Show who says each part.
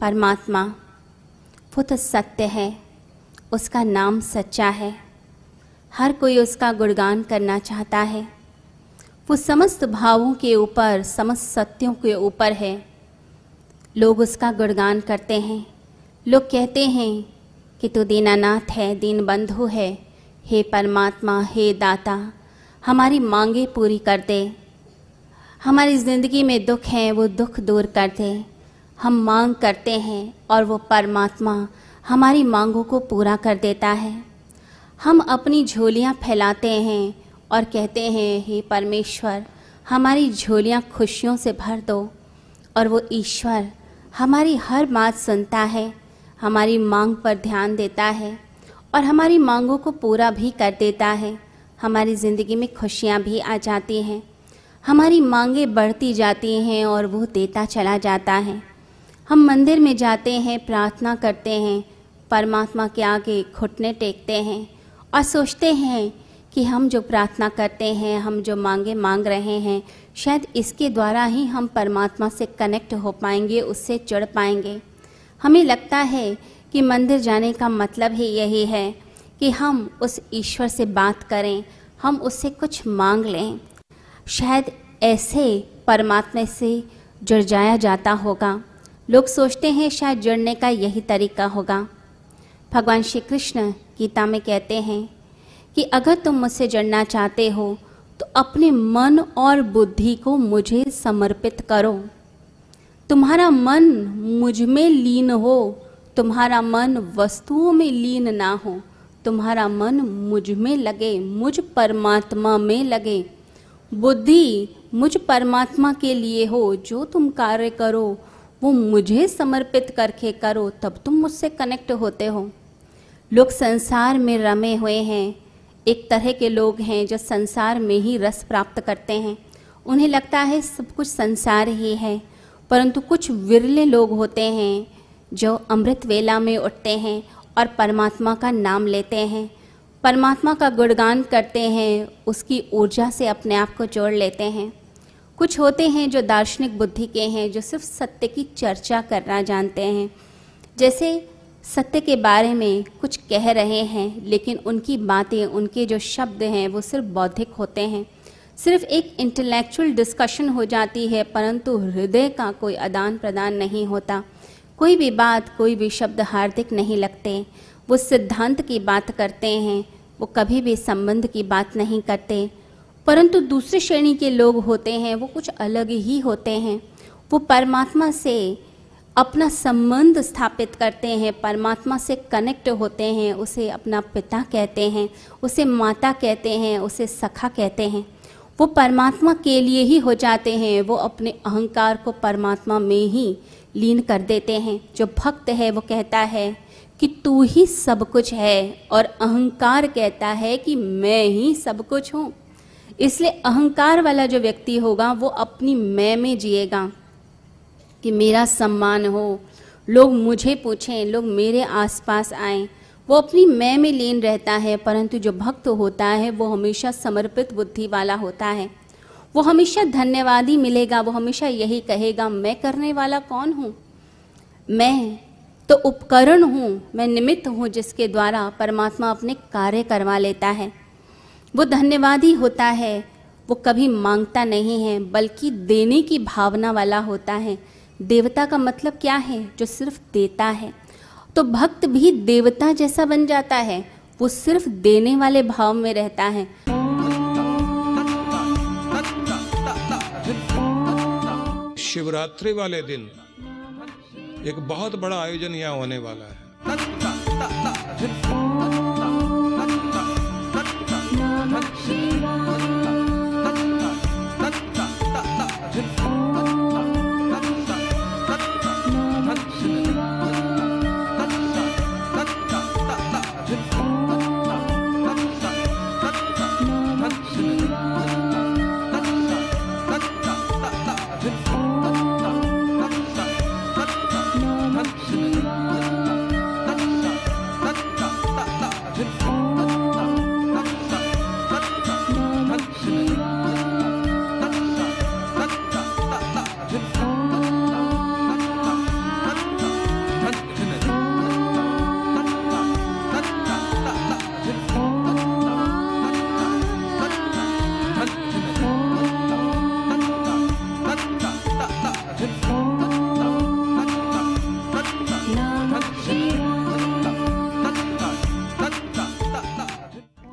Speaker 1: परमात्मा, वो तो सत्य है, उसका नाम सच्चा है। हर कोई उसका गुणगान करना चाहता है। वो समस्त भावों के ऊपर, समस्त सत्यों के ऊपर है। लोग उसका गुणगान करते हैं। लोग कहते हैं कि तू दीनानाथ है दीन बंधु है। हे परमात्मा, हे दाता, हमारी मांगे पूरी कर दे। हमारी ज़िंदगी में दुख हैं, वो दुख दूर कर दे। हम मांग करते हैं और वो परमात्मा हमारी मांगों को पूरा कर देता है। हम अपनी झोलियाँ फैलाते हैं और कहते हैं, हे परमेश्वर, हमारी झोलियाँ खुशियों से भर दो और वो ईश्वर हमारी हर बात सुनता है, हमारी मांग पर ध्यान देता है और हमारी मांगों को पूरा भी कर देता है। हमारी ज़िंदगी में खुशियाँ भी आ जाती हैं। हमारी मांगें बढ़ती जाती हैं और वो देता चला जाता है। हम मंदिर में जाते हैं, प्रार्थना करते हैं, परमात्मा के आगे घुटने टेकते हैं और सोचते हैं कि हम जो प्रार्थना करते हैं, हम जो मांगे मांग रहे हैं, शायद इसके द्वारा ही हम परमात्मा से कनेक्ट हो पाएँगे, उससे जुड़ पाएँगे। हमें लगता है कि मंदिर जाने का मतलब ही यही है कि हम उस ईश्वर से बात करें, हम उससे कुछ मांग लें। शायद ऐसे परमात्मा से जुड़ जाया जाता होगा। लोग सोचते हैं शायद जुड़ने का यही तरीका होगा। भगवान श्री कृष्ण गीता में कहते हैं कि अगर तुम मुझसे जुड़ना चाहते हो तो अपने मन और बुद्धि को मुझे समर्पित करो। तुम्हारा मन मुझमें लीन हो, तुम्हारा मन वस्तुओं में लीन ना हो, तुम्हारा मन मुझमें लगे, मुझ परमात्मा में लगे। बुद्धि मुझ परमात्मा के लिए हो, जो तुम कार्य करो वो मुझे समर्पित करके करो, तब तुम मुझसे कनेक्ट होते हो। लोग संसार में रमे हुए हैं। एक तरह के लोग हैं जो संसार में ही रस प्राप्त करते हैं। उन्हें लगता है सब कुछ संसार ही है, परंतु कुछ विरले लोग होते हैं जो अमृत वेला में उठते हैं और परमात्मा का नाम लेते हैं। परमात्मा का गुणगान करते हैं, उसकी ऊर्जा से अपने आप को जोड़ लेते हैं। कुछ होते हैं जो दार्शनिक बुद्धि के हैं, जो सिर्फ़ सत्य की चर्चा करना जानते हैं। जैसे सत्य के बारे में कुछ कह रहे हैं, लेकिन उनकी बातें, उनके जो शब्द हैं, वो सिर्फ़ बौद्धिक होते हैं। सिर्फ़ एक इंटेलेक्चुअल डिस्कशन हो जाती है, परंतु हृदय का कोई आदान प्रदान नहीं होता। कोई भी बात, कोई भी शब्द हार्दिक नहीं लगते। वो सिद्धांत की बात करते हैं, वो कभी भी संबंध की बात नहीं करते। परंतु दूसरी श्रेणी के लोग होते हैं, वो कुछ अलग ही होते हैं। वो परमात्मा से अपना संबंध स्थापित करते हैं, परमात्मा से कनेक्ट होते हैं, उसे अपना पिता कहते हैं, उसे माता कहते हैं, उसे सखा कहते हैं। वो परमात्मा के लिए ही हो जाते हैं, वो अपने अहंकार को परमात्मा में ही लीन कर देते हैं। जो भक्त है, वो कहता है कि तू ही सब कुछ है और अहंकार कहता है कि मैं ही सब कुछ हूँ। इसलिए अहंकार वाला जो व्यक्ति होगा, वो अपनी मैं में जिएगा कि मेरा सम्मान हो। लोग मुझे पूछें, लोग मेरे आसपास आएँ। वो अपनी मैं में लीन रहता है, परंतु जो भक्त होता है, वो हमेशा समर्पित बुद्धि वाला होता है। वो हमेशा धन्यवादी मिलेगा, वो हमेशा यही कहेगा, मैं करने वाला कौन हूँ? मैं तो उपकरण हूँ, मैं निमित्त हूँ जिसके द्वारा परमात्मा अपने कार्य करवा लेता है। वो धन्यवादी होता है। वो कभी माँगता नहीं है, बल्कि देने की भावना वाला होता है। देवता का मतलब क्या है? जो सिर्फ़ देता है। तो भक्त भी देवता जैसा बन जाता है। वो सिर्फ़ देने वाले भाव में रहता है।
Speaker 2: शिवरात्रि वाले दिन एक बहुत बड़ा आयोजन यहाँ होने वाला है।